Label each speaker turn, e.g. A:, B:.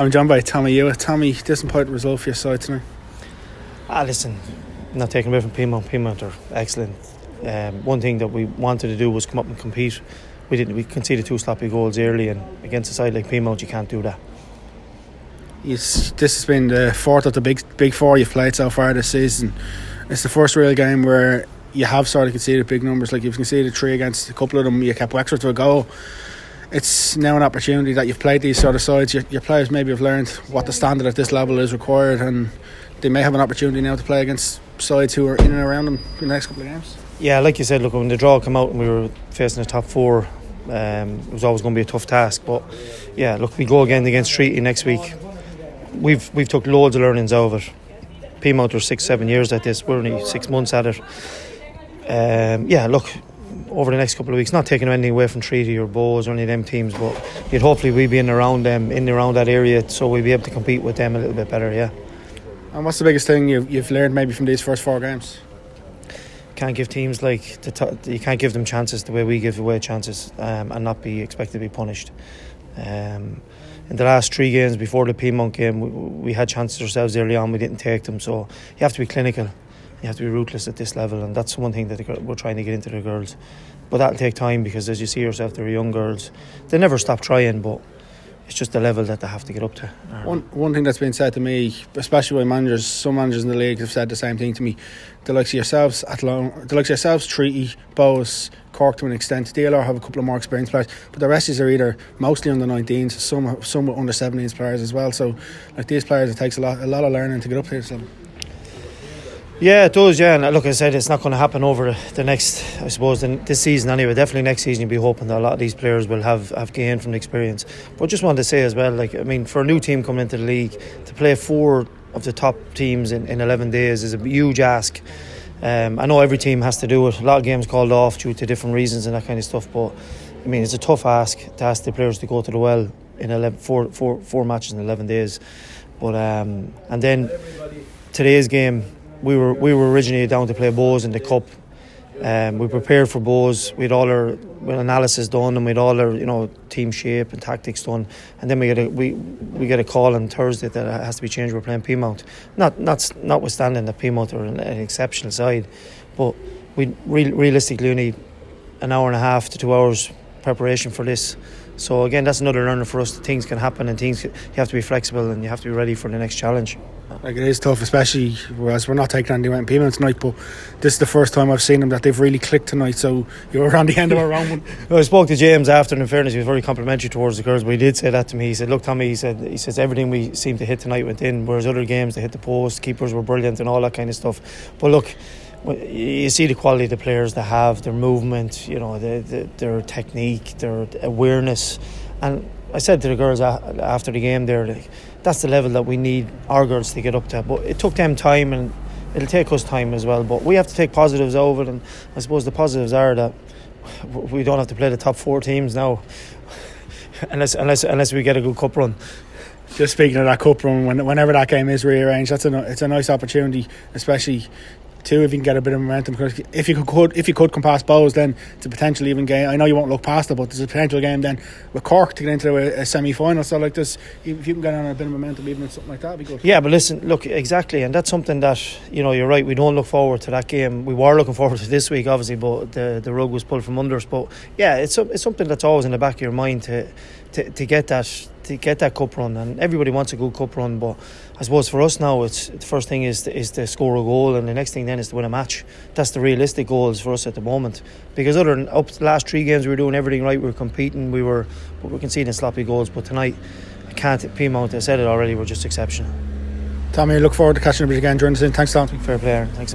A: I'm joined by Tommy Hewitt. Tommy, disappointing result for your side tonight.
B: Ah, listen, not taking away from Peamount. Peamount are excellent. Um, one thing that we wanted to do was come up and compete. We didn't. We conceded two sloppy goals early, and against a side like Peamount, you can't do that.
A: Yes, this has been the fourth of the big big four you've played so far this season. It's the first real game where you have sort of conceded big numbers. Like you've conceded three against a couple of them, you kept Wexford to a goal. It's now an opportunity that you've played these sort of sides. Your, your players maybe have learned what the standard at this level is required, and they may have an opportunity now to play against sides who are in and around them in the next couple of games.
B: Yeah, like you said, look when the draw came out and we were facing the top four, um, it was always going to be a tough task. But yeah, look, we go again against Treaty next week. We've we've took loads of learnings it. Peamount are six, seven years at this. We're only six months at it. Um, yeah, look, over the next couple of weeks, not taking anything away from Treaty or Bohs or any of them teams, but you'd hopefully we be in around them, in around that area, so we'll be able to compete with them a little bit better. Yeah.
A: And what's the biggest thing you've, you've learned maybe from these first four games?
B: Can't give teams like the t- you can't give them chances the way we give away chances um, and not be expected to be punished. Um, in the last three games before the Peamount game, we, we had chances ourselves early on. We didn't take them, so you have to be clinical you have to be ruthless at this level, and that's one thing that we're trying to get into the girls. But that'll take time because, as you see yourself, they're young girls. They never stop trying, but it's just the level that they have to get up to.
A: One one thing that's been said to me, especially by managers, some managers in the league have said the same thing to me. The likes of yourselves, Athlone, the likes of yourselves, Treaty, Bohs, Cork to an extent, DLR have a couple of more experienced players, but the rest is are either mostly under 19s, some some under 17s players as well. So, like these players, it takes a lot a lot of learning to get up to this level.
B: Yeah, it does. Yeah, and look, I said it's not going to happen over the next, I suppose, this season anyway. Definitely next season, you'll be hoping that a lot of these players will have have gained from the experience. But just wanted to say as well, like I mean, for a new team coming into the league to play four of the top teams in, in 11 days is a huge ask. Um, I know every team has to do it. A lot of games called off due to different reasons and that kind of stuff. But I mean, it's a tough ask to ask the players to go to the well in 11, four, four, four matches in 11 days. But um, and then today's game we were we were originally down to play Bohs in the cup. Um, we prepared for Bohs. We had all our analysis done, and we had all our you know team shape and tactics done. And then we get a we, we get a call on Thursday that it has to be changed. We're playing Peamount. Not not notwithstanding that Peamount are an, an exceptional side, but we re- realistically only an hour and a half to two hours preparation for this. So again, that's another learning for us. Things can happen, and things you have to be flexible, and you have to be ready for the next challenge.
A: Like it is tough, especially as we're not taking on the Peamount tonight. But this is the first time I've seen them that they've really clicked tonight. So you're on the end of a round one.
B: well, I spoke to James after, and in fairness, he was very complimentary towards the girls. But he did say that to me. He said, "Look, Tommy," he said, "He says everything we seemed to hit tonight went in, whereas other games they hit the post, keepers were brilliant, and all that kind of stuff." But look you see the quality of the players they have, their movement, you know, the, the, their technique, their awareness. And I said to the girls after the game, there, like, that's the level that we need our girls to get up to. But it took them time, and it'll take us time as well. But we have to take positives over, and I suppose the positives are that we don't have to play the top four teams now, unless unless unless we get a good cup run
A: just speaking of that cup run, whenever that game is rearranged, that's a it's a nice opportunity, especially Two, if you can get a bit of momentum, because if you could, if you could come past Bohs, then it's a potential even game. I know you won't look past it, but there's a potential game then with Cork to get into a, a semi-final. So like this, if you can get on a bit of momentum, even with something like that, would be good.
B: Yeah, but listen, look exactly, and that's something that you know you're right. We don't look forward to that game. We were looking forward to this week, obviously, but the the rug was pulled from under us. But yeah, it's it's something that's always in the back of your mind to to, to get that to get that cup run, and everybody wants a good cup run. But I suppose for us now, it's the first thing is to, is to score a goal, and the next thing then is to win a match. That's the realistic goals for us at the moment. Because other than up the last three games, we were doing everything right. We were competing. We were, but we are conceding sloppy goals. But tonight, I can't. Peamount, I said it already. We're just exceptional.
A: Tommy, I look forward to catching up again during the season. Thanks, Tom.
B: Fair player. Thanks.